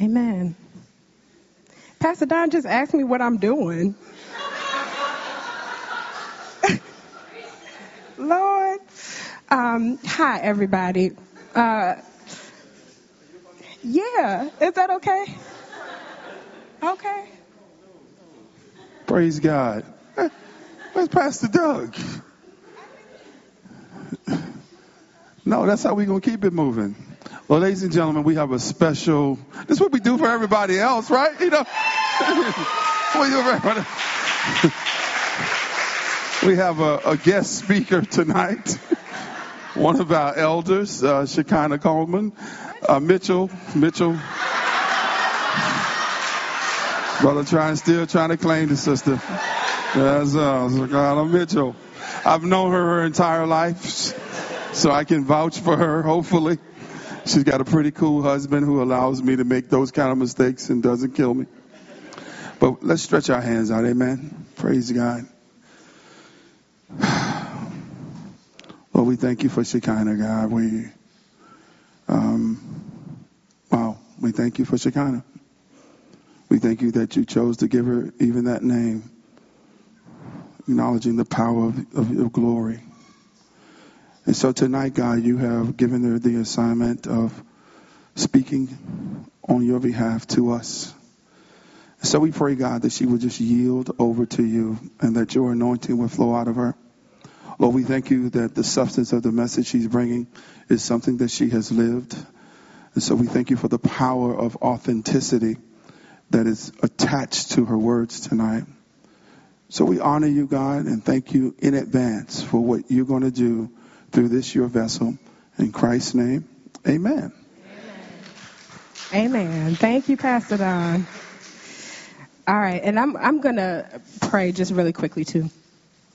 Amen. Pastor Don just asked me what I'm doing. Lord. Um, hi, everybody. Uh, yeah, is that okay? Okay. Praise God. Where's Pastor Doug? No, that's how we're going to keep it moving. Well, ladies and gentlemen, we have a special. This is what we do for everybody else, right? You know, we do for everybody. we have a, a, guest speaker tonight. One of our elders, uh, Shekinah Coleman, uh, Mitchell, Mitchell. Brother trying still trying to claim the sister. That's uh, Shekinah Mitchell. I've known her her entire life, so I can vouch for her. Hopefully. She's got a pretty cool husband who allows me to make those kind of mistakes and doesn't kill me. But let's stretch our hands out. Amen. Praise God. Lord, we thank you for Shekinah, God. We, um, wow, we thank you for Shekinah. We thank you that you chose to give her even that name, acknowledging the power of, of your glory. And so tonight, God, you have given her the assignment of speaking on your behalf to us. So we pray, God, that she would just yield over to you and that your anointing would flow out of her. Lord, we thank you that the substance of the message she's bringing is something that she has lived. And so we thank you for the power of authenticity that is attached to her words tonight. So we honor you, God, and thank you in advance for what you're going to do through this your vessel. In Christ's name, amen. Amen. Thank you, Pastor Don. All right, and I'm I'm gonna pray just really quickly too.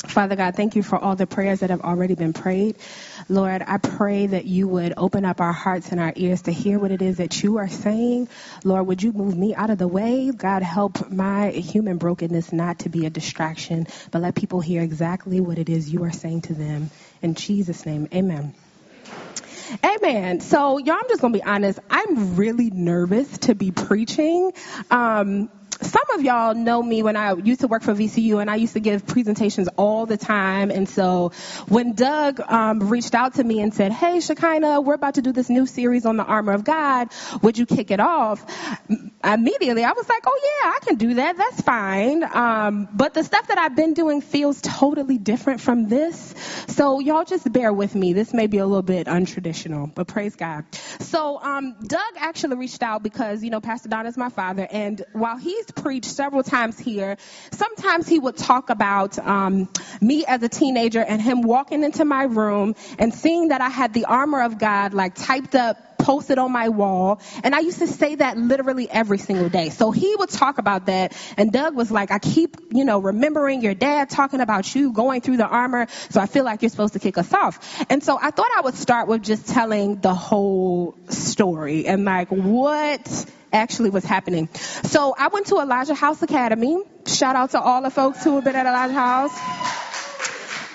Father God, thank you for all the prayers that have already been prayed. Lord, I pray that you would open up our hearts and our ears to hear what it is that you are saying. Lord, would you move me out of the way? God, help my human brokenness not to be a distraction, but let people hear exactly what it is you are saying to them. In Jesus' name, amen. Amen. So, y'all, I'm just going to be honest. I'm really nervous to be preaching. Um, some of y'all know me when I used to work for VCU and I used to give presentations all the time. And so when Doug um, reached out to me and said, Hey, Shekinah, we're about to do this new series on the armor of God. Would you kick it off? Immediately, I was like, Oh, yeah, I can do that. That's fine. Um, but the stuff that I've been doing feels totally different from this. So y'all just bear with me. This may be a little bit untraditional, but praise God. So um, Doug actually reached out because, you know, Pastor Don is my father. And while he's preached several times here. Sometimes he would talk about um, me as a teenager and him walking into my room and seeing that I had the armor of God like typed up posted on my wall. And I used to say that literally every single day. So he would talk about that. And Doug was like, I keep, you know, remembering your dad talking about you going through the armor. So I feel like you're supposed to kick us off. And so I thought I would start with just telling the whole story and like what actually was happening. So I went to Elijah House Academy. Shout out to all the folks who have been at Elijah House.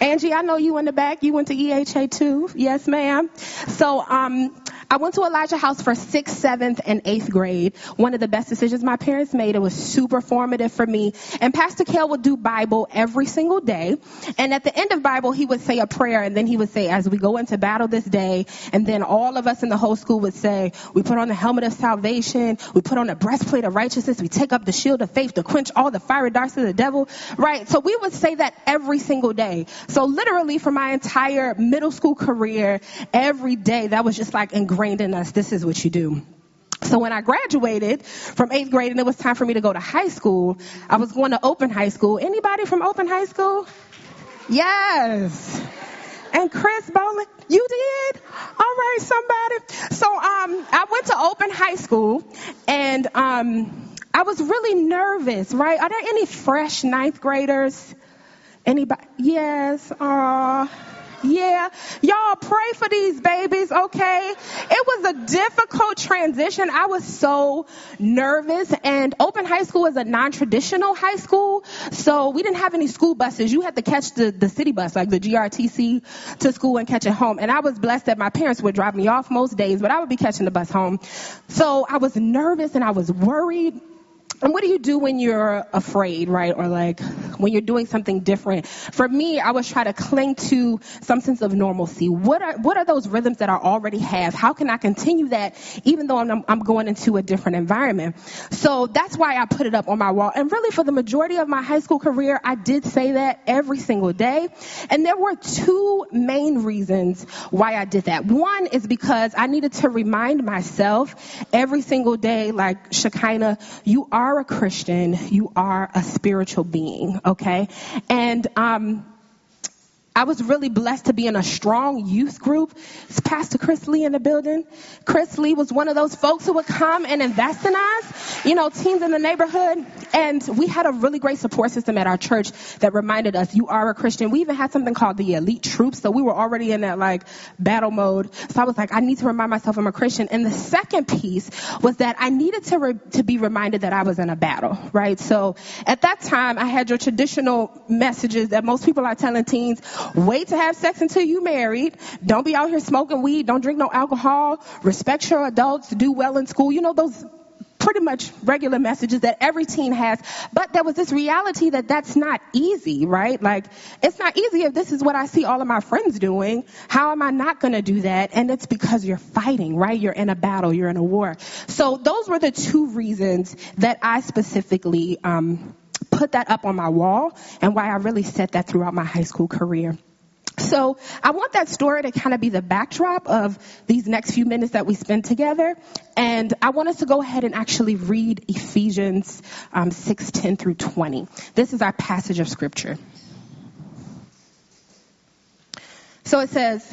Angie, I know you in the back. You went to EHA too. Yes, ma'am. So, um, I went to Elijah House for sixth, seventh, and eighth grade. One of the best decisions my parents made. It was super formative for me. And Pastor Kale would do Bible every single day. And at the end of Bible, he would say a prayer, and then he would say, as we go into battle this day, and then all of us in the whole school would say, we put on the helmet of salvation, we put on the breastplate of righteousness, we take up the shield of faith to quench all the fiery darts of the devil. Right? So we would say that every single day. So literally for my entire middle school career, every day, that was just like ingrained ingrained in us this is what you do. So when I graduated from eighth grade and it was time for me to go to high school, I was going to open high school. Anybody from open high school? Yes. And Chris Bowling, you did? All right, somebody. So um, I went to open high school and um, I was really nervous, right? Are there any fresh ninth graders? Anybody? Yes. Uh, Yeah. Y'all pray for these babies, okay? It was a difficult transition. I was so nervous and Open High School was a non-traditional high school. So we didn't have any school buses. You had to catch the, the city bus, like the GRTC to school and catch it home. And I was blessed that my parents would drive me off most days, but I would be catching the bus home. So I was nervous and I was worried. And what do you do when you're afraid, right? Or like when you're doing something different? For me, I was trying to cling to some sense of normalcy. What are, what are those rhythms that I already have? How can I continue that even though I'm, I'm going into a different environment? So that's why I put it up on my wall. And really for the majority of my high school career, I did say that every single day. And there were two main reasons why I did that. One is because I needed to remind myself every single day, like, Shekinah, you are are a Christian, you are a spiritual being, okay? And, um, I was really blessed to be in a strong youth group. It's Pastor Chris Lee in the building. Chris Lee was one of those folks who would come and invest in us, you know, teens in the neighborhood. And we had a really great support system at our church that reminded us, you are a Christian. We even had something called the elite troops. So we were already in that like battle mode. So I was like, I need to remind myself I'm a Christian. And the second piece was that I needed to, re- to be reminded that I was in a battle, right? So at that time, I had your traditional messages that most people are telling teens, Wait to have sex until you married. Don't be out here smoking weed. Don't drink no alcohol. Respect your adults. Do well in school. You know, those pretty much regular messages that every teen has. But there was this reality that that's not easy, right? Like, it's not easy if this is what I see all of my friends doing. How am I not going to do that? And it's because you're fighting, right? You're in a battle. You're in a war. So those were the two reasons that I specifically, um, put that up on my wall and why I really said that throughout my high school career. So I want that story to kind of be the backdrop of these next few minutes that we spend together. And I want us to go ahead and actually read Ephesians um, 6, 10 through 20. This is our passage of scripture. So it says,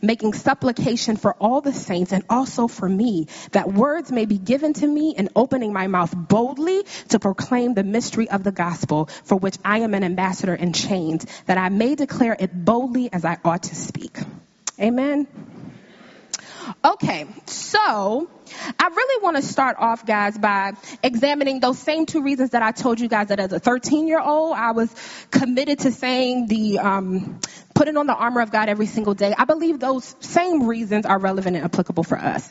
making supplication for all the saints and also for me, that words may be given to me in opening my mouth boldly to proclaim the mystery of the gospel, for which I am an ambassador in chains, that I may declare it boldly as I ought to speak. Amen. Okay, so I really want to start off, guys, by examining those same two reasons that I told you guys that as a 13 year old, I was committed to saying the, um, putting on the armor of God every single day. I believe those same reasons are relevant and applicable for us.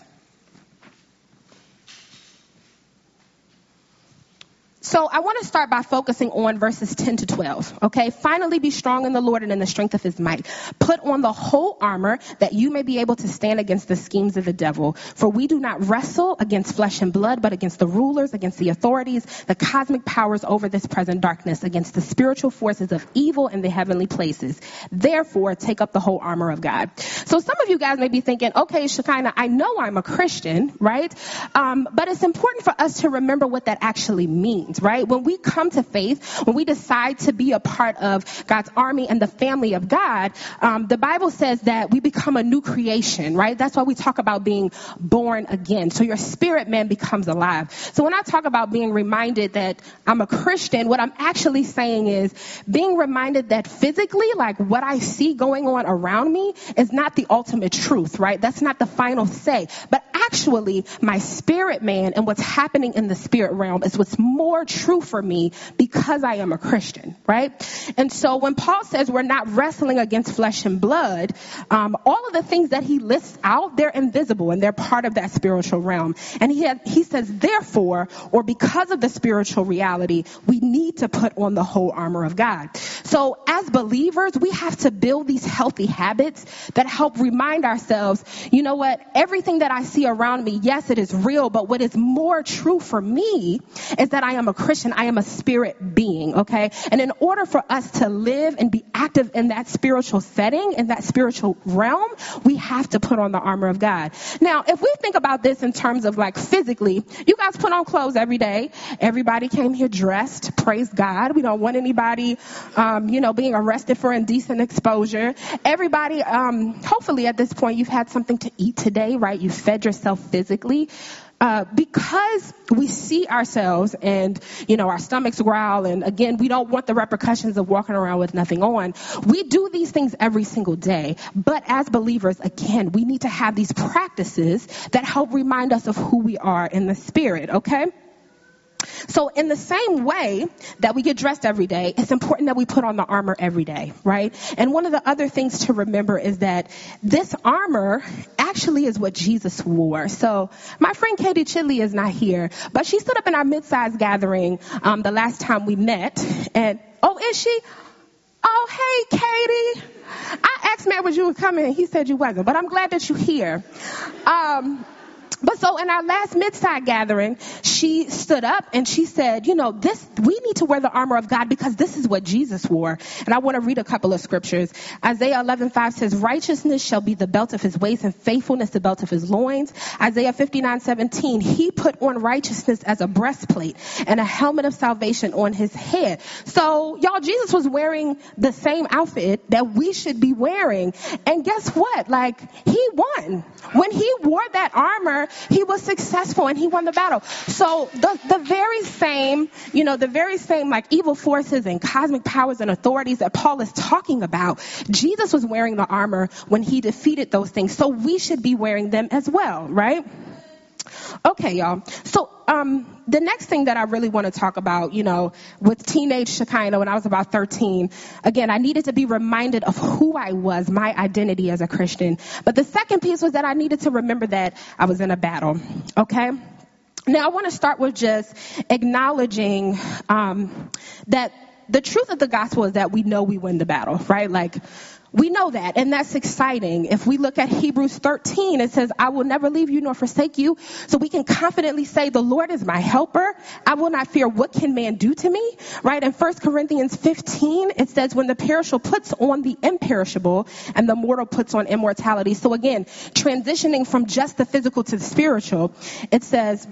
So I want to start by focusing on verses 10 to 12. Okay. Finally be strong in the Lord and in the strength of his might. Put on the whole armor that you may be able to stand against the schemes of the devil. For we do not wrestle against flesh and blood, but against the rulers, against the authorities, the cosmic powers over this present darkness, against the spiritual forces of evil in the heavenly places. Therefore, take up the whole armor of God. So some of you guys may be thinking, okay, Shekinah, I know I'm a Christian, right? Um, but it's important for us to remember what that actually means right? When we come to faith, when we decide to be a part of God's army and the family of God, um, the Bible says that we become a new creation, right? That's why we talk about being born again. So your spirit man becomes alive. So when I talk about being reminded that I'm a Christian, what I'm actually saying is being reminded that physically, like what I see going on around me is not the ultimate truth, right? That's not the final say. But actually my spirit man and what's happening in the spirit realm is what's more true for me because I am a Christian, right? And so when Paul says we're not wrestling against flesh and blood, um, all of the things that he lists out, they're invisible and they're part of that spiritual realm. And he, had, he says, therefore, or because of the spiritual reality, we need to put on the whole armor of God. So as believers, we have to build these healthy habits that help remind ourselves, you know what, everything that I see around me, yes, it is real, but what is more true for me is that I am a Christian. I am a spirit being, okay? And in order for us to live and be active in that spiritual setting, in that spiritual realm, we have to put on the armor of God. Now, if we think about this in terms of like physically, you guys put on clothes every day. Everybody came here dressed. Praise God. We don't want anybody, um, you know, being arrested for indecent exposure. Everybody, um, hopefully at this point, you've had something to eat today, right? You fed yourself physically. Uh, because we see ourselves and, you know, our stomachs growl and again, we don't want the repercussions of walking around with nothing on. We do these things every single day. But as believers, again, we need to have these practices that help remind us of who we are in the spirit, okay? So in the same way that we get dressed every day, it's important that we put on the armor every day, right? And one of the other things to remember is that this armor actually is what Jesus wore. So my friend Katie Chidley is not here, but she stood up in our mid-sized gathering um, the last time we met, and oh, is she? Oh, hey, Katie. I asked Matt was you were coming, he said you wasn't, but I'm glad that you're here. Um, but so in our last midside gathering, she stood up and she said, you know, this, we need to wear the armor of God because this is what Jesus wore. And I want to read a couple of scriptures. Isaiah 11, 5 says, righteousness shall be the belt of his waist and faithfulness the belt of his loins. Isaiah 59, 17, he put on righteousness as a breastplate and a helmet of salvation on his head. So y'all, Jesus was wearing the same outfit that we should be wearing. And guess what? Like, he won. When he wore that armor, he was successful and he won the battle. So the, the very same, you know, the very same like evil forces and cosmic powers and authorities that Paul is talking about, Jesus was wearing the armor when he defeated those things. So we should be wearing them as well, right? Okay, y'all. So, um, the next thing that I really want to talk about, you know, with teenage Shekinah when I was about 13, again, I needed to be reminded of who I was, my identity as a Christian. But the second piece was that I needed to remember that I was in a battle. Okay? Now, I want to start with just acknowledging um, that the truth of the gospel is that we know we win the battle, right? Like, we know that, and that's exciting. If we look at Hebrews 13, it says, I will never leave you nor forsake you. So we can confidently say, the Lord is my helper. I will not fear what can man do to me, right? In 1 Corinthians 15, it says, when the perishable puts on the imperishable and the mortal puts on immortality. So again, transitioning from just the physical to the spiritual, it says,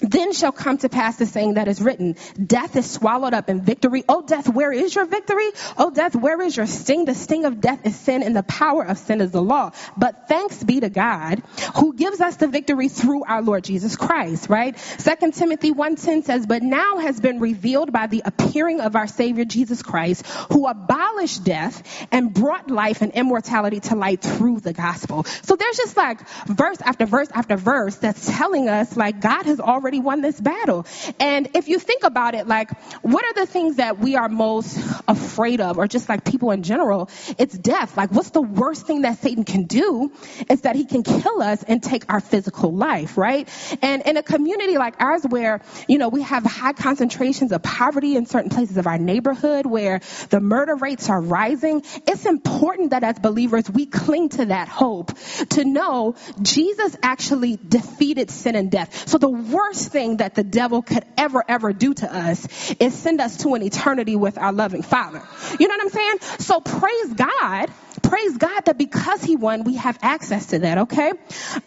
then shall come to pass the saying that is written, death is swallowed up in victory. Oh death, where is your victory? Oh death, where is your sting? The sting of death is sin and the power of sin is the law. But thanks be to God who gives us the victory through our Lord Jesus Christ, right? Second Timothy 1.10 says, but now has been revealed by the appearing of our Savior Jesus Christ who abolished death and brought life and immortality to light through the gospel. So there's just like verse after verse after verse that's telling us like God has already already won this battle. And if you think about it, like, what are the things that we are most afraid of, or just like people in general? It's death. Like, what's the worst thing that Satan can do? Is that he can kill us and take our physical life, right? And in a community like ours where, you know, we have high concentrations of poverty in certain places of our neighborhood where the murder rates are rising, it's important that as believers we cling to that hope to know Jesus actually defeated sin and death. So the worst worst thing that the devil could ever, ever do to us is send us to an eternity with our loving Father. You know what I'm saying? So praise God. Praise God that because He won, we have access to that, okay?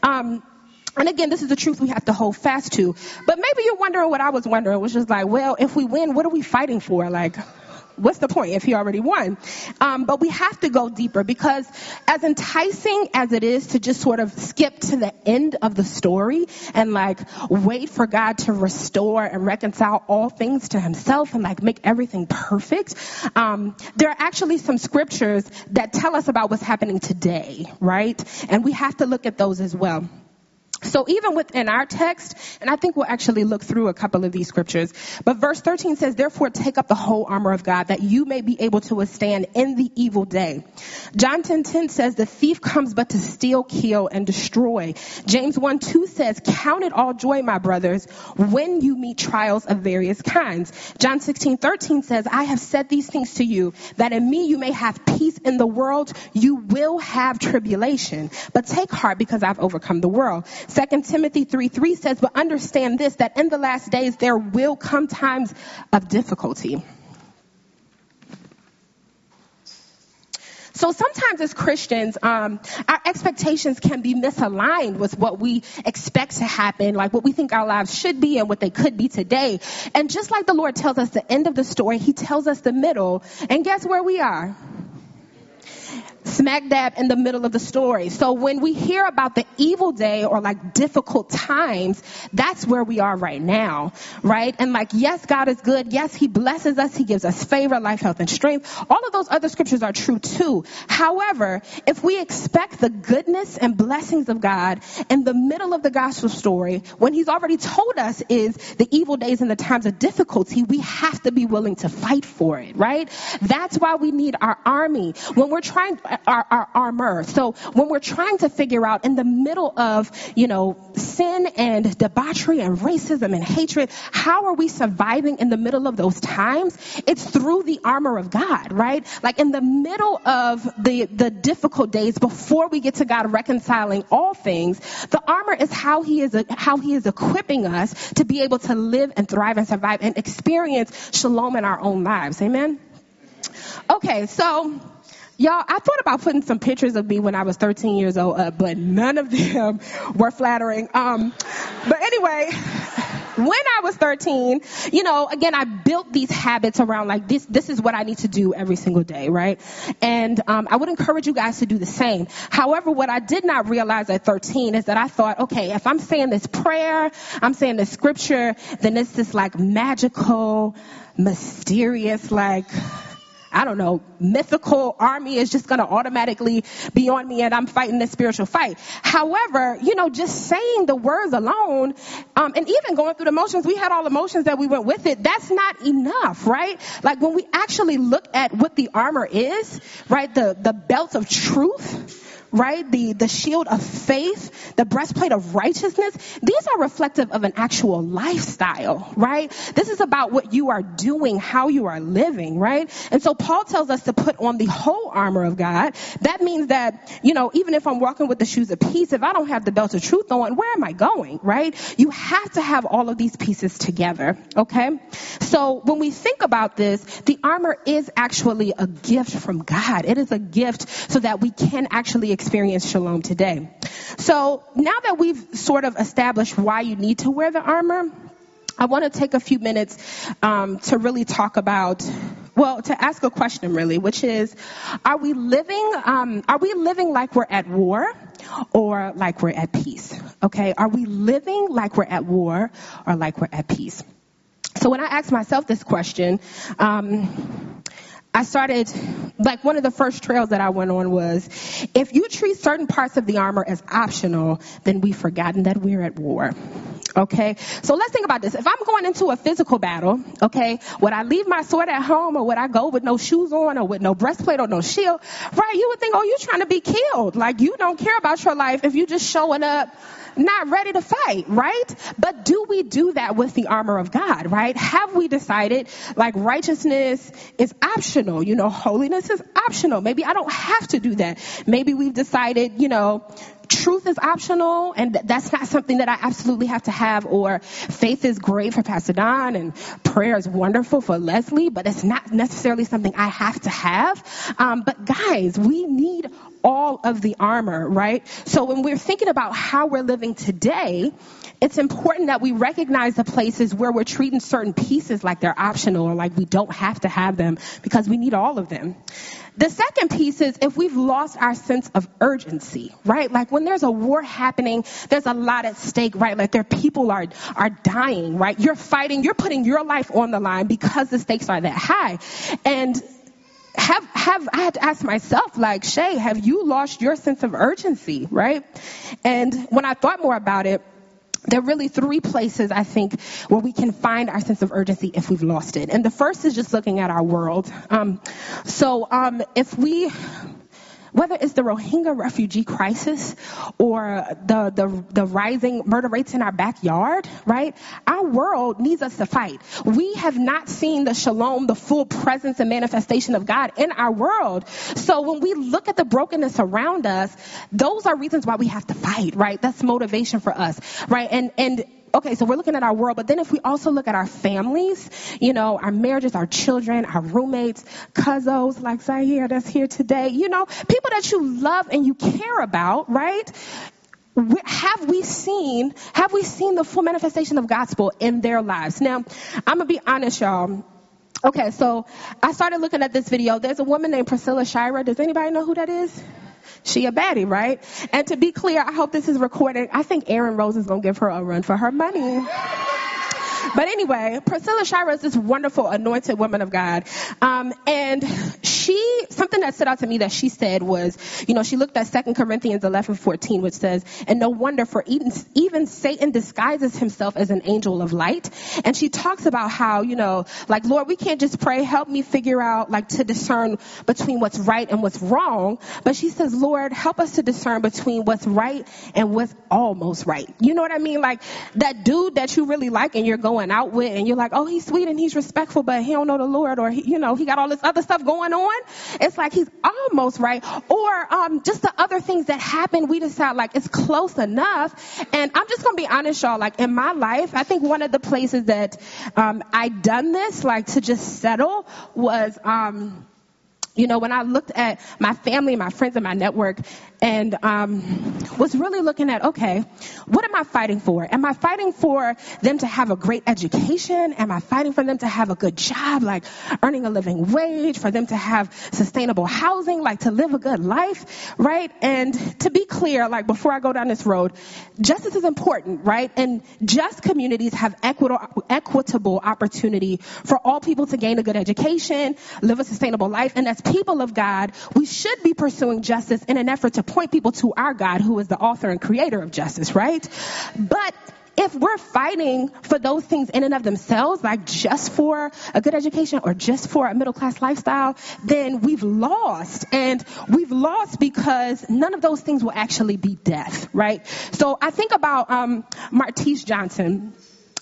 Um, and again, this is the truth we have to hold fast to. But maybe you're wondering what I was wondering, which is like, well, if we win, what are we fighting for? Like, what's the point if he already won? Um, but we have to go deeper because as enticing as it is to just sort of skip to the end of the story and like wait for God to restore and reconcile all things to himself and like make everything perfect, um, there are actually some scriptures that tell us about what's happening today, right? And we have to look at those as well. So even within our text, and I think we'll actually look through a couple of these scriptures, but verse 13 says, therefore take up the whole armor of God that you may be able to withstand in the evil day. John 10, 10 says, the thief comes but to steal, kill, and destroy. James 1, 2 says, count it all joy, my brothers, when you meet trials of various kinds. John 16, 13 says, I have said these things to you, that in me you may have peace in the world. You will have tribulation, but take heart because I've overcome the world. Second Timothy 3 3 says, but understand this, that in the last days there will come times of difficulty. So sometimes as Christians, um, our expectations can be misaligned with what we expect to happen, like what we think our lives should be and what they could be today. And just like the Lord tells us the end of the story, He tells us the middle. And guess where we are? Smack dab in the middle of the story. So when we hear about the evil day or like difficult times, that's where we are right now, right? And like, yes, God is good. Yes, He blesses us. He gives us favor, life, health, and strength. All of those other scriptures are true too. However, if we expect the goodness and blessings of God in the middle of the gospel story, when He's already told us is the evil days and the times of difficulty, we have to be willing to fight for it, right? That's why we need our army. When we're trying, our, our armor. So when we're trying to figure out in the middle of, you know, sin and debauchery and racism and hatred, how are we surviving in the middle of those times? It's through the armor of God, right? Like in the middle of the, the difficult days before we get to God reconciling all things, the armor is how he is, how he is equipping us to be able to live and thrive and survive and experience shalom in our own lives. Amen? Okay, so Y'all, I thought about putting some pictures of me when I was 13 years old up, but none of them were flattering. Um, but anyway, when I was 13, you know, again, I built these habits around like this, this is what I need to do every single day, right? And, um, I would encourage you guys to do the same. However, what I did not realize at 13 is that I thought, okay, if I'm saying this prayer, I'm saying this scripture, then it's this like magical, mysterious, like, I don't know, mythical army is just going to automatically be on me and I'm fighting this spiritual fight. However, you know, just saying the words alone, um, and even going through the motions, we had all the motions that we went with it. That's not enough, right? Like when we actually look at what the armor is, right? The, the belt of truth, right? The, the shield of faith, the breastplate of righteousness. These are reflective of an actual lifestyle, right? This is about what you are doing, how you are living, right? And so Paul tells us to put on the whole armor of God. That means that, you know, even if I'm walking with the shoes of peace, if I don't have the belt of truth on, where am I going, right? You have to have all of these pieces together, okay? So when we think about this, the armor is actually a gift from God. It is a gift so that we can actually experience shalom today. So now that we've sort of established why you need to wear the armor, I want to take a few minutes um, to really talk about, well, to ask a question really, which is, are we living, um, are we living like we're at war or like we're at peace? Okay, are we living like we're at war or like we're at peace? So when I asked myself this question, um, I started, like one of the first trails that I went on was, if you treat certain parts of the armor as optional, then we've forgotten that we're at war. Okay? So let's think about this. If I'm going into a physical battle, okay, would I leave my sword at home or would I go with no shoes on or with no breastplate or no shield? Right? You would think, oh, you're trying to be killed. Like you don't care about your life if you're just showing up not ready to fight, right? But do we do that with the armor of God, right? Have we decided like righteousness is optional, you know, holiness is optional. Maybe I don't have to do that. Maybe we've decided, you know, truth is optional and that's not something that I absolutely have to have or faith is great for Pastor Don and prayer is wonderful for Leslie, but it's not necessarily something I have to have. Um, but guys, we need all of the armor, right? So when we're thinking about how we're living today, it's important that we recognize the places where we're treating certain pieces like they're optional or like we don't have to have them because we need all of them. The second piece is if we've lost our sense of urgency, right? Like when there's a war happening, there's a lot at stake, right? Like there people are, are dying, right? You're fighting, you're putting your life on the line because the stakes are that high. And have have I had to ask myself, like, Shay, have you lost your sense of urgency, right? And when I thought more about it, there are really three places I think where we can find our sense of urgency if we've lost it. And the first is just looking at our world. Um, so um, if we whether it's the Rohingya refugee crisis or the, the, the rising murder rates in our backyard, right? Our world needs us to fight. We have not seen the shalom, the full presence and manifestation of God in our world. So when we look at the brokenness around us, those are reasons why we have to fight, right? That's motivation for us, right? And, and okay, so we're looking at our world, but then if we also look at our families, you know, our marriages, our children, our roommates, cousins like Zahir that's here today, you know, people that you love and you care about, right? have we seen have we seen the full manifestation of gospel in their lives? Now i'm gonna be honest y'all. Okay so i started looking at this video. There's a woman named priscilla shirer does anybody know who that is she a baddie, right? And to be clear, I hope this is recorded. I think Aaron Rose is going to give her a run for her money. But anyway, Priscilla Shirer is this wonderful anointed woman of God. Um, and she, something that stood out to me that she said was, you know, she looked at 2 Corinthians 11, 14, which says, and no wonder for even, even Satan disguises himself as an angel of light. And she talks about how, you know, like, Lord, we can't just pray, help me figure out, like, to discern between what's right and what's wrong. But she says, Lord, help us to discern between what's right and what's almost right. You know what I mean? Like, that dude that you really like and you're going going out with and you're like, oh, he's sweet and he's respectful, but he don't know the Lord or, he, you know, he got all this other stuff going on. It's like he's almost right. Or, um, just the other things that happen, we decide like it's close enough. And I'm just going to be honest, y'all, like in my life, I think one of the places that, um, I done this, like to just settle was, um, you know, when I looked at my family, my friends, and my network, and um, was really looking at, okay, what am I fighting for? Am I fighting for them to have a great education? Am I fighting for them to have a good job, like earning a living wage, for them to have sustainable housing, like to live a good life, right? And to be clear, like before I go down this road, justice is important, right? And just communities have equitable, equitable opportunity for all people to gain a good education, live a sustainable life, and as people of God, we should be pursuing justice in an effort to point people to our God who is the author and creator of justice, right? But if we're fighting for those things in and of themselves, like just for a good education or just for a middle class lifestyle, then we've lost. And we've lost because none of those things will actually be death, right? So I think about um, Martese Johnson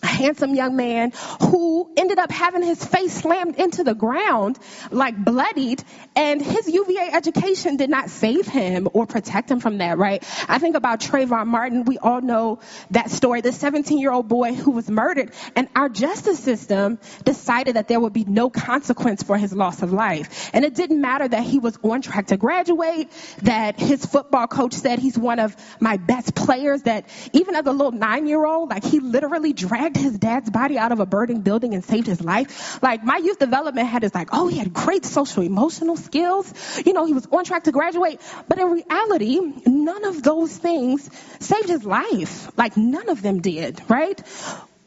a handsome young man who ended up having his face slammed into the ground, like bloodied, and his UVA education did not save him or protect him from that, right? I think about Trayvon Martin. We all know that story, the 17 year old boy who was murdered, and our justice system decided that there would be no consequence for his loss of life. And it didn't matter that he was on track to graduate, that his football coach said he's one of my best players, that even as a little nine year old, like he literally dragged dragged his dad's body out of a burning building and saved his life. Like my youth development head is like, oh, he had great social emotional skills. You know, he was on track to graduate. But in reality, none of those things saved his life. Like none of them did, right?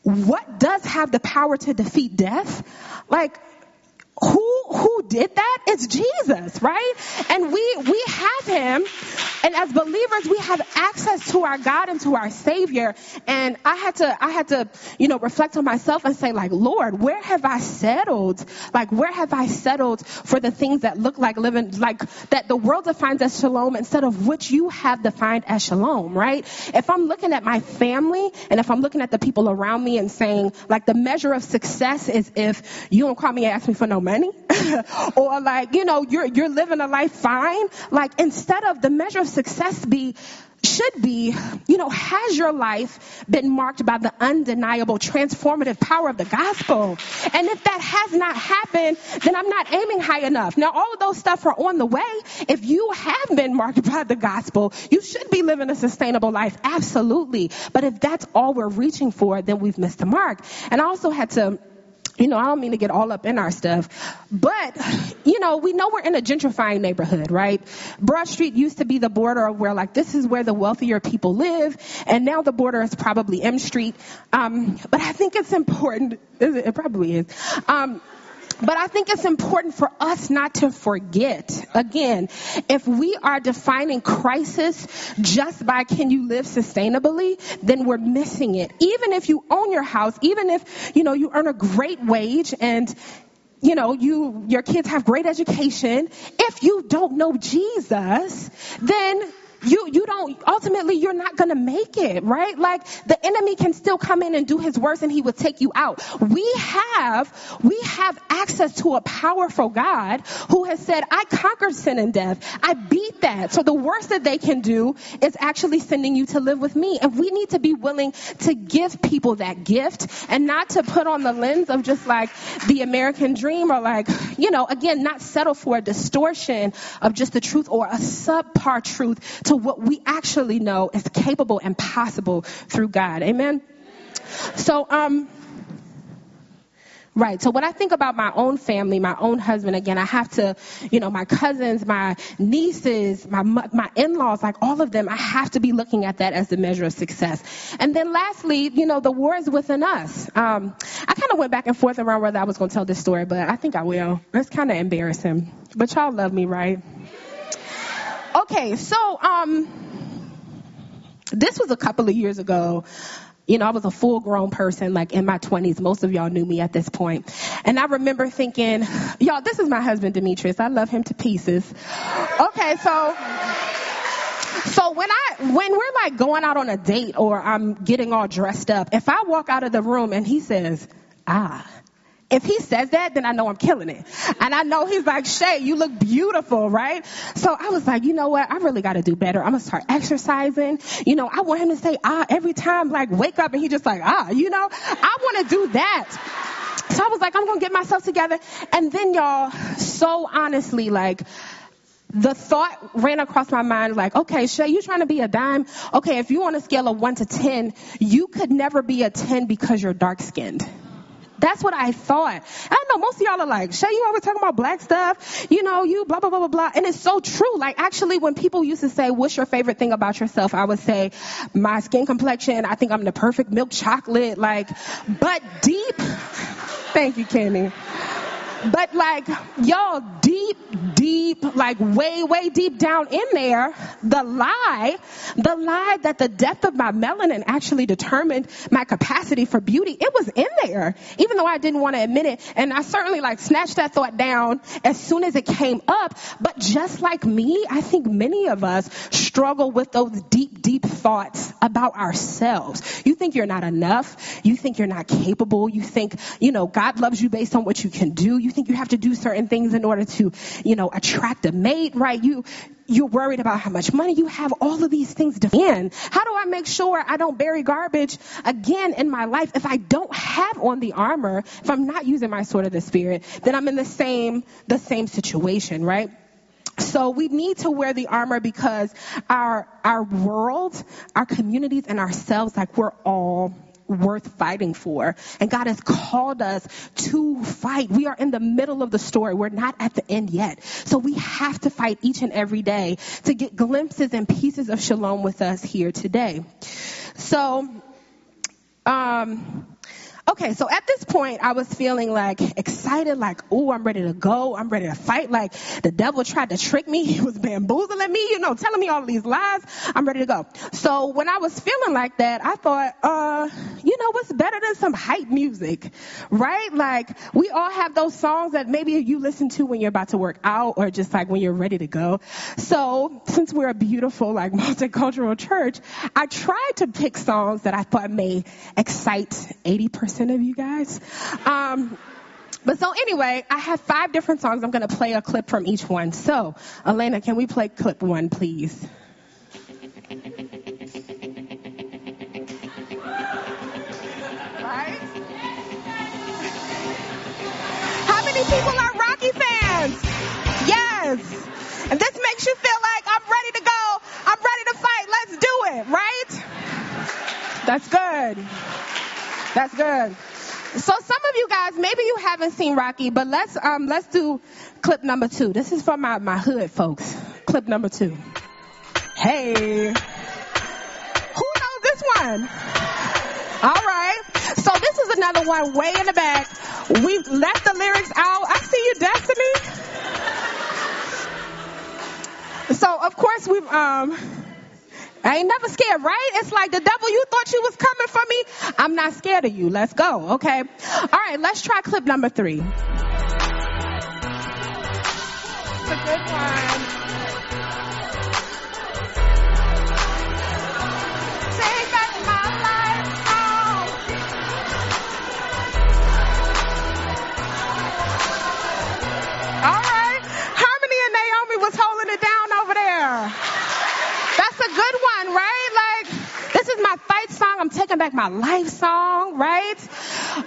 What does have the power to defeat death? Like who who did that? It's Jesus, right? And we we have him and as believers we have access to our God and to our Savior. And I had to I had to, you know, reflect on myself and say like, Lord, where have I settled? Like where have I settled for the things that look like living like that the world defines as shalom instead of which you have defined as shalom, right? If I'm looking at my family and if I'm looking at the people around me and saying like the measure of success is if you don't call me and ask me for no money or like, you know, you're, you're living a life fine. Like instead of the measure of success be, should be, you know, has your life been marked by the undeniable transformative power of the gospel? And if that has not happened, then I'm not aiming high enough. Now, all of those stuff are on the way. If you have been marked by the gospel, you should be living a sustainable life. Absolutely. But if that's all we're reaching for, then we've missed the mark. And I also had to you know, I don't mean to get all up in our stuff, but, you know, we know we're in a gentrifying neighborhood, right? Broad Street used to be the border of where, like, this is where the wealthier people live, and now the border is probably M Street. Um, but I think it's important, it probably is. Um, But I think it's important for us not to forget. Again, if we are defining crisis just by can you live sustainably, then we're missing it. Even if you own your house, even if, you know, you earn a great wage and you know, you, your kids have great education. If you don't know Jesus, then you you don't ultimately you're not to make it right? Like the enemy can still come in and do his worst and he will take you out. We have we have access to a powerful god who has said i conquered sin and death. I beat that. So the worst that they can do is actually sending you to live with me. And we need to be willing to give people that gift and not to put on the lens of just like the american dream or like you know again not settle for a distortion of just the truth or a subpar truth to what we actually know is capable and possible through God. Amen. So, um, Right. So when I think about my own family, my own husband, again, I have to, you know, my cousins, my nieces, my my in-laws, like all of them, I have to be looking at that as the measure of success. And then lastly, you know, the war is within us. Um, I kind of went back and forth around whether I was going to tell this story, but I think I will. It's kind of embarrassing, but y'all love me, right? Okay, so um, this was a couple of years ago. You know, I was a full grown person, like in my 20s. Most of y'all knew me at this point. And I remember thinking, y'all, this is my husband, Demetrius. I love him to pieces. Okay, so. So when I when we're like going out on a date or I'm getting all dressed up, if I walk out of the room and he says, "Ah, if he says that, then I know I'm killing it. And I know he's like, Shay, you look beautiful, right? So I was like, you know what? I really got to do better. I'm going to start exercising. You know, I want him to say ah every time, like wake up and he just like ah, you know, I want to do that. So I was like, I'm going to get myself together. And then y'all, so honestly, like, the thought ran across my mind like, okay, Shay, you trying to be a dime? Okay, if you on a scale of one to 10, you could never be a 10 because you're dark skinned. That's what I thought. I don't know most of y'all are like, Shay, you always talking about black stuff. You know, you blah, blah, blah, blah, blah. And it's so true. Like actually when people used to say, what's your favorite thing about yourself? I would say my skin complexion. I think I'm the perfect milk chocolate. Like, but deep. Thank you, Kenny. But like, y'all, deep, deep, like way, way deep down in there, the lie, the lie that the depth of my melanin actually determined my capacity for beauty, it was in there, even though I didn't want to admit it. And I certainly like snatched that thought down as soon as it came up. But just like me, I think many of us struggle with those deep, deep thoughts about ourselves. You think you're not enough. You think you're not capable. You think, you know, God loves you based on what you can do. You think you have to do certain things in order to, you know, attract a mate, right? You, you're worried about how much money you have, all of these things defend. How do I make sure I don't bury garbage again in my life if I don't have on the armor, if I'm not using my sword of the spirit, then I'm in the same, the same situation, right? So we need to wear the armor because our, our world, our communities and ourselves, like we're all worth fighting for. And God has called us to fight. We are in the middle of the story. We're not at the end yet. So we have to fight each and every day to get glimpses and pieces of shalom with us here today. So, um, Okay, so at this point, I was feeling like excited, like, oh, I'm ready to go. I'm ready to fight. Like the devil tried to trick me. He was bamboozling me, you know, telling me all these lies. I'm ready to go. So when I was feeling like that, I thought, uh, you know, what's better than some hype music, right? Like we all have those songs that maybe you listen to when you're about to work out or just like when you're ready to go. So since we're a beautiful, like multicultural church, I tried to pick songs that I thought may excite 80% percent of you guys. Um, but so anyway, I have five different songs. I'm going to play a clip from each one. So, Elena, can we play clip one, please? Right? How many people are Rocky fans? Yes. And this makes you feel like I'm ready to go. I'm ready to fight. Let's do it, right? That's good. That's good. So some of you guys, maybe you haven't seen Rocky, but let's um let's do clip number two. This is for my, my hood folks. Clip number two. Hey. Who knows this one? All right. So this is another one way in the back We've left the lyrics out. I see you, Destiny. So of course we've um I ain't never scared, right? It's like the devil, you thought you was coming for me. I'm not scared of you. Let's go, okay? All right, let's try clip number three. It's a good one. Good one, right? Like, this is my fight song. I'm taking back my life song, right?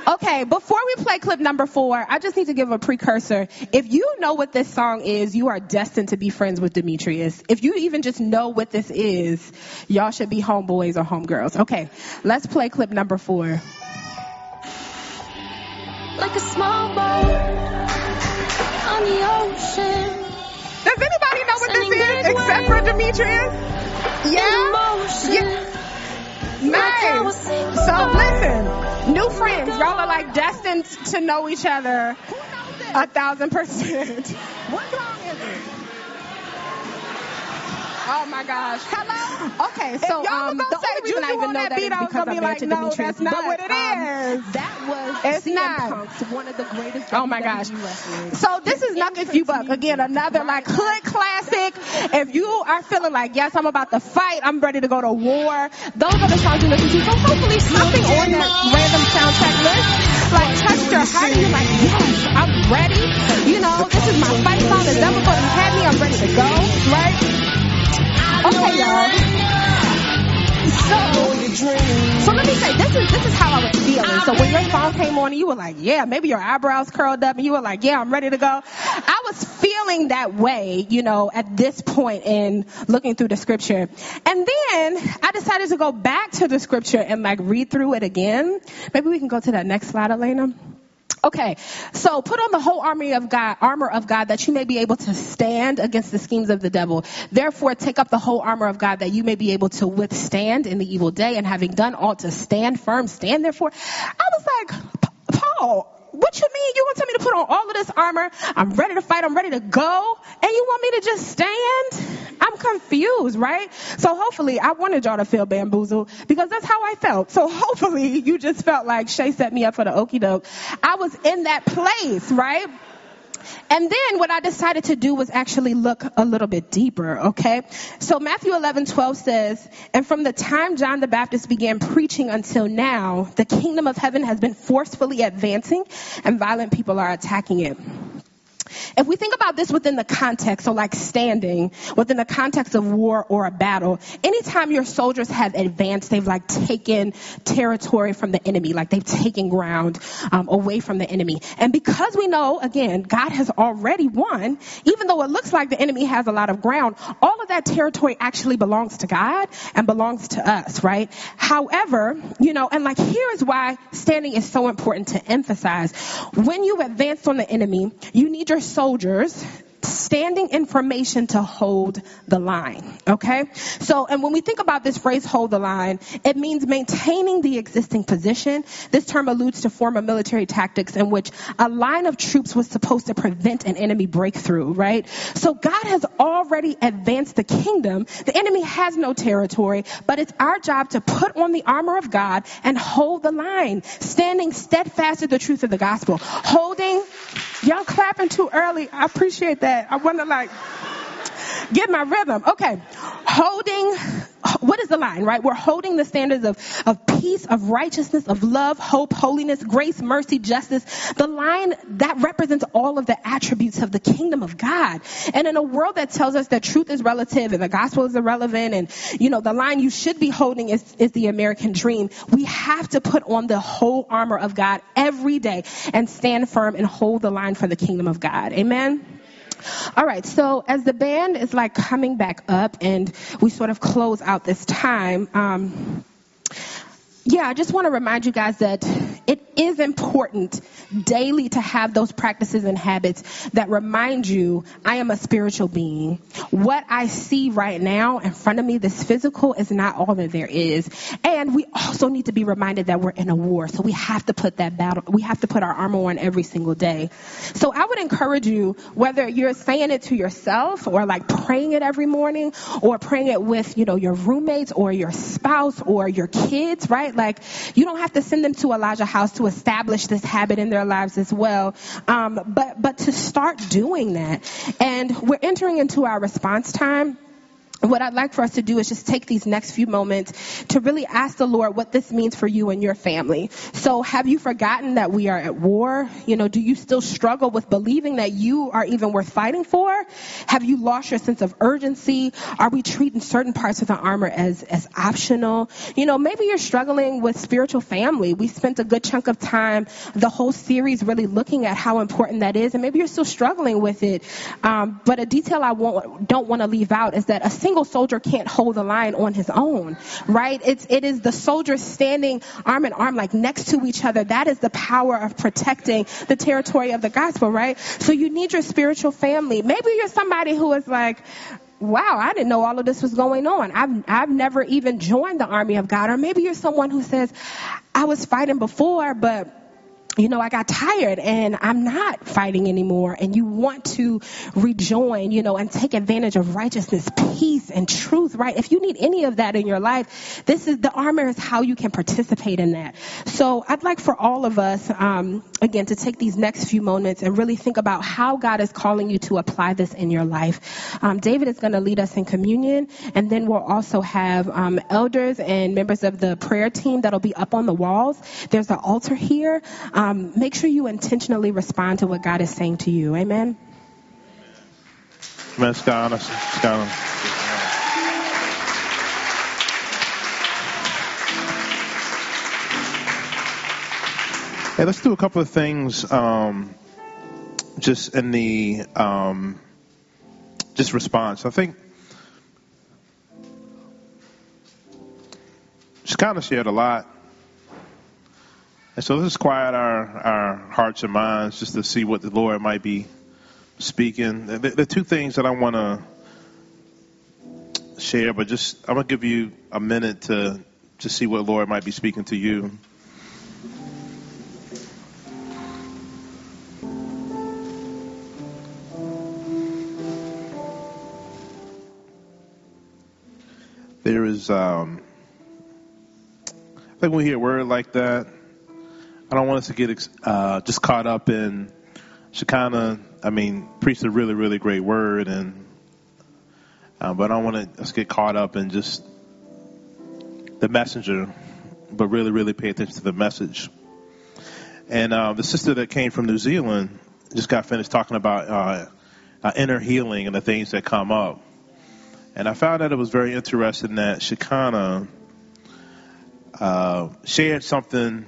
Okay, before we play clip number four, I just need to give a precursor. If you know what this song is, you are destined to be friends with Demetrius. If you even just know what this is, y'all should be homeboys or homegirls. Okay, let's play clip number four. like a small boat on the ocean. Does anybody know what this is except for Demetrius? Yeah? Yeah. Nice. So listen, new friends, oh y'all are like destined to know each other a thousand percent. What song is it? Oh my gosh. Hello? Okay, so If y'all um, gonna say only reason I Juju even know that that beat, is I because gonna I'm be like, no, Demetrius. that's not but, what it um, is. That was It's CM not. Punk's one of the greatest. Oh my gosh. So this is Knuck If You Buck. Again, another like hood classic. If you are feeling like, yes, I'm about to fight, I'm ready to go to war, those are the songs you listen to. So hopefully something on that random soundtrack list like touched your heart and you're like, yes, I'm ready. You know, this is my fight song. The devil going to have me. I'm ready to go. Right? Okay, y'all. So, so let me say, this is this is how I was feeling. So when your song came on, and you were like, "Yeah," maybe your eyebrows curled up, and you were like, "Yeah, I'm ready to go." I was feeling that way, you know, at this point in looking through the scripture, and then I decided to go back to the scripture and like read through it again. Maybe we can go to that next slide, Elena. Okay, so put on the whole army of God, armor of God, that you may be able to stand against the schemes of the devil. Therefore, take up the whole armor of God, that you may be able to withstand in the evil day, and having done all to stand firm, stand therefore. I was like, Paul. What you mean? You want to tell me to put on all of this armor? I'm ready to fight. I'm ready to go. And you want me to just stand? I'm confused, right? So hopefully I wanted y'all to feel bamboozled because that's how I felt. So hopefully you just felt like Shay set me up for the okey doke. I was in that place, right? And then what I decided to do was actually look a little bit deeper, okay? So Matthew 11, 12 says, And from the time John the Baptist began preaching until now, the kingdom of heaven has been forcefully advancing and violent people are attacking it. If we think about this within the context, so like standing within the context of war or a battle, anytime your soldiers have advanced, they've like taken territory from the enemy, like they've taken ground um, away from the enemy. And because we know, again, God has already won, even though it looks like the enemy has a lot of ground, all of that territory actually belongs to God and belongs to us, right? However, you know, and like here is why standing is so important to emphasize. When you advance on the enemy, you need your soldiers standing in formation to hold the line. Okay? So, and when we think about this phrase, hold the line, it means maintaining the existing position. This term alludes to former military tactics in which a line of troops was supposed to prevent an enemy breakthrough, right? So God has already advanced the kingdom. The enemy has no territory, but it's our job to put on the armor of God and hold the line, standing steadfast to the truth of the gospel, holding Y'all clapping too early. I appreciate that. I want to like get my rhythm. Okay. Holding, what is the line, right? We're holding the standards of, of peace, of righteousness, of love, hope, holiness, grace, mercy, justice. The line that represents all of the attributes of the kingdom of God. And in a world that tells us that truth is relative and the gospel is irrelevant and, you know, the line you should be holding is, is the American dream, we have to put on the whole armor of God every day and stand firm and hold the line for the kingdom of God. Amen? All right, so as the band is like coming back up and we sort of close out this time, um, yeah, I just want to remind you guys that it is important daily to have those practices and habits that remind you I am a spiritual being. What I see right now in front of me, this physical, is not all that there is. And we also need to be reminded that we're in a war. So we have to put that battle, we have to put our armor on every single day. So I would encourage you, whether you're saying it to yourself or like praying it every morning or praying it with, you know, your roommates or your spouse or your kids, right? Like you don't have to send them to Elijah House to establish this habit in their lives as well. Um, but, but to start doing that. And we're entering into our response time what I'd like for us to do is just take these next few moments to really ask the Lord what this means for you and your family. So, have you forgotten that we are at war? You know, do you still struggle with believing that you are even worth fighting for? Have you lost your sense of urgency? Are we treating certain parts of the armor as, as optional? You know, maybe you're struggling with spiritual family. We spent a good chunk of time, the whole series, really looking at how important that is, and maybe you're still struggling with it. Um, but a detail I won't, don't want to leave out is that a single soldier can't hold the line on his own, right? It's, it is the soldiers standing arm in arm, like next to each other. That is the power of protecting the territory of the gospel, right? So you need your spiritual family. Maybe you're somebody who is like, wow, I didn't know all of this was going on. I've, I've never even joined the army of God. Or maybe you're someone who says, I was fighting before, but you know, I got tired and I'm not fighting anymore and you want to rejoin, you know, and take advantage of righteousness, peace and truth, right? If you need any of that in your life, this is the armor is how you can participate in that. So I'd like for all of us, um, again, to take these next few moments and really think about how God is calling you to apply this in your life. Um, David is going to lead us in communion and then we'll also have, um, elders and members of the prayer team that'll be up on the walls. There's an altar here. Um, um, make sure you intentionally respond to what God is saying to you. Amen. Amen. Scott, Scott. Hey, let's do a couple of things um, just in the um, just response. I think she kind shared a lot and so let's quiet our, our hearts and minds just to see what the Lord might be speaking. The, the two things that I want to share, but just I'm going to give you a minute to to see what the Lord might be speaking to you. There is, um, I think when we hear a word like that, I don't want us to get uh, just caught up in Shekinah. I mean, preached a really, really great word, and uh, but I don't want to us get caught up in just the messenger, but really, really pay attention to the message. And uh, the sister that came from New Zealand just got finished talking about uh, uh, inner healing and the things that come up. And I found that it was very interesting that Shekinah uh, shared something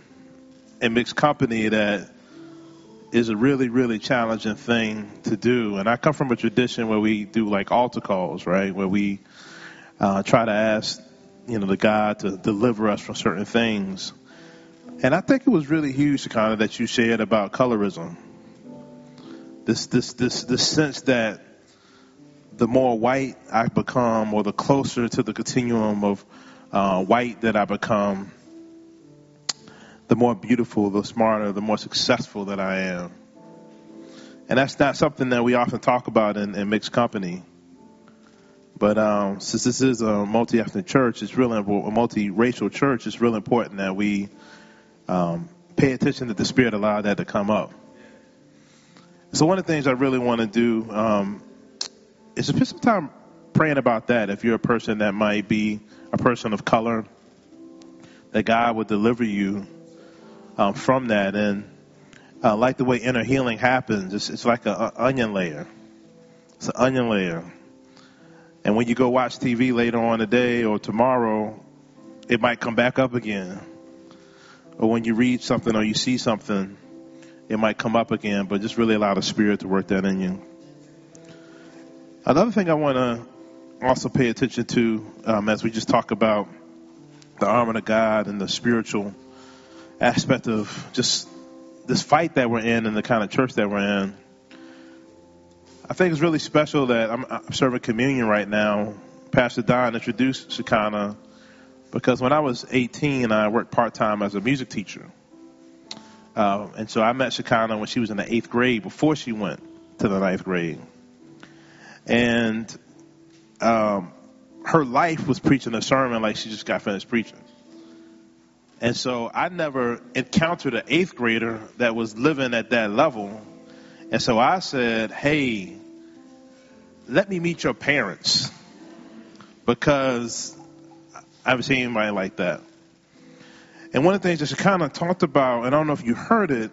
in mixed company that is a really, really challenging thing to do. And I come from a tradition where we do like altar calls, right? Where we uh, try to ask, you know, the God to deliver us from certain things. And I think it was really huge, of that you shared about colorism. This, this, this, this sense that the more white I become, or the closer to the continuum of uh, white that I become, the more beautiful, the smarter, the more successful that I am. And that's not something that we often talk about in, in mixed company. But um, since this is a multi-ethnic church, it's really a multi-racial church. It's really important that we um, pay attention that the Spirit allowed that to come up. So one of the things I really want to do um, is to spend some time praying about that. If you're a person that might be a person of color, that God would deliver you um, from that. And uh, like the way inner healing happens, it's, it's like an onion layer. It's an onion layer. And when you go watch TV later on today or tomorrow, it might come back up again. Or when you read something or you see something, it might come up again, but just really allow the Spirit to work that in you. Another thing I want to also pay attention to um, as we just talk about the armor of God and the spiritual aspect of just this fight that we're in and the kind of church that we're in. I think it's really special that I'm, I'm serving communion right now. Pastor Don introduced Shekinah because when I was 18, I worked part time as a music teacher. Uh, and so I met Shekinah when she was in the eighth grade before she went to the ninth grade. And um, her life was preaching a sermon like she just got finished preaching. And so I never encountered an eighth grader that was living at that level. And so I said, hey, let me meet your parents because I haven't seen anybody like that. And one of the things that she kind of talked about, and I don't know if you heard it,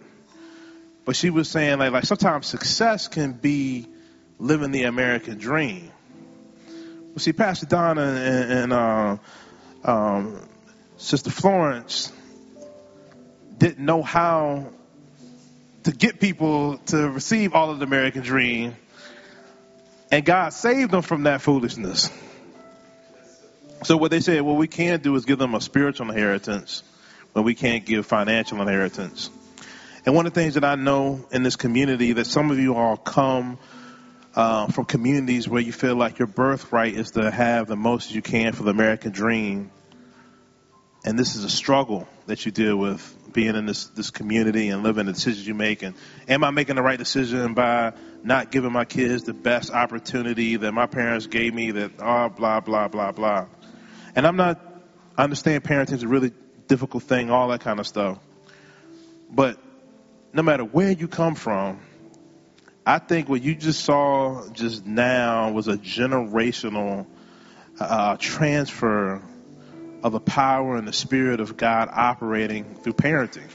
but she was saying like, like sometimes success can be living the American dream. Well, see, Pastor Donna and, and uh, um, Sister Florence didn't know how to get people to receive all of the American dream, and God saved them from that foolishness. So what they said, what we can do is give them a spiritual inheritance, but we can't give financial inheritance. And one of the things that I know in this community that some of you all come uh, from communities where you feel like your birthright is to have the most you can for the American dream. And this is a struggle that you deal with being in this, this community and living the decisions you make. And am I making the right decision by not giving my kids the best opportunity that my parents gave me that, oh, blah, blah, blah, blah. And I'm not, I understand parenting is a really difficult thing, all that kind of stuff. But no matter where you come from, I think what you just saw just now was a generational uh, transfer of the power and the spirit of God operating through parenting.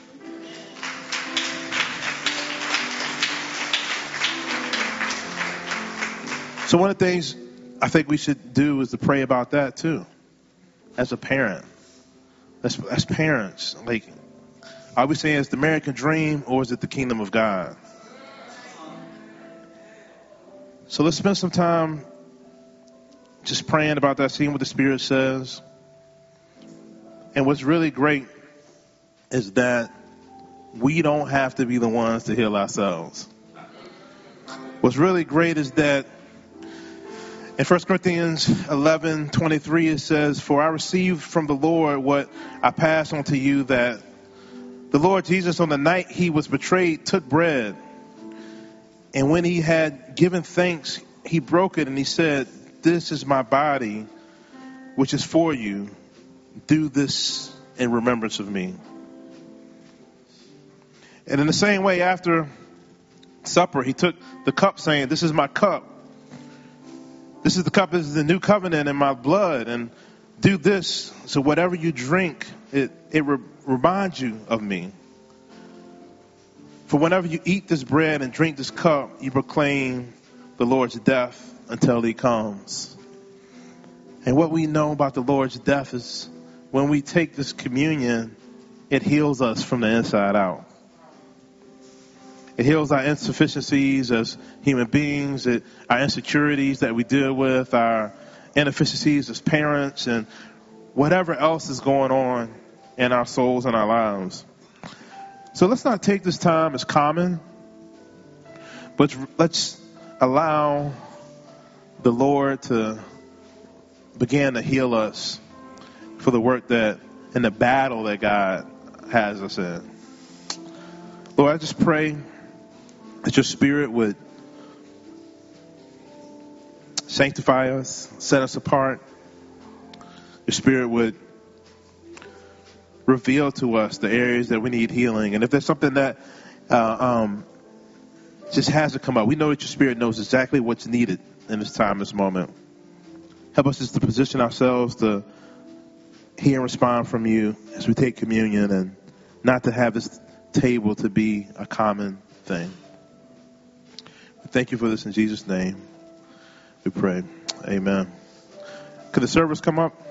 So one of the things I think we should do is to pray about that too, as a parent, as, as parents. Like, are we saying it's the American dream or is it the kingdom of God? So let's spend some time just praying about that, seeing what the Spirit says. And what's really great is that we don't have to be the ones to heal ourselves. What's really great is that in 1 Corinthians 11 23, it says, For I received from the Lord what I pass on to you that the Lord Jesus, on the night he was betrayed, took bread. And when he had given thanks, he broke it and he said, This is my body, which is for you. Do this in remembrance of me. And in the same way, after supper, he took the cup, saying, This is my cup. This is the cup, this is the new covenant in my blood. And do this so whatever you drink, it, it re- reminds you of me. For whenever you eat this bread and drink this cup, you proclaim the Lord's death until he comes. And what we know about the Lord's death is when we take this communion, it heals us from the inside out. It heals our insufficiencies as human beings, it, our insecurities that we deal with, our inefficiencies as parents, and whatever else is going on in our souls and our lives. So let's not take this time as common, but let's allow the Lord to begin to heal us for the work that and the battle that God has us in. Lord, I just pray that your spirit would sanctify us, set us apart. Your spirit would reveal to us the areas that we need healing. And if there's something that uh, um, just has to come up, we know that your spirit knows exactly what's needed in this time, this moment. Help us just to position ourselves to hear and respond from you as we take communion and not to have this table to be a common thing. Thank you for this in Jesus' name. We pray. Amen. Could the service come up?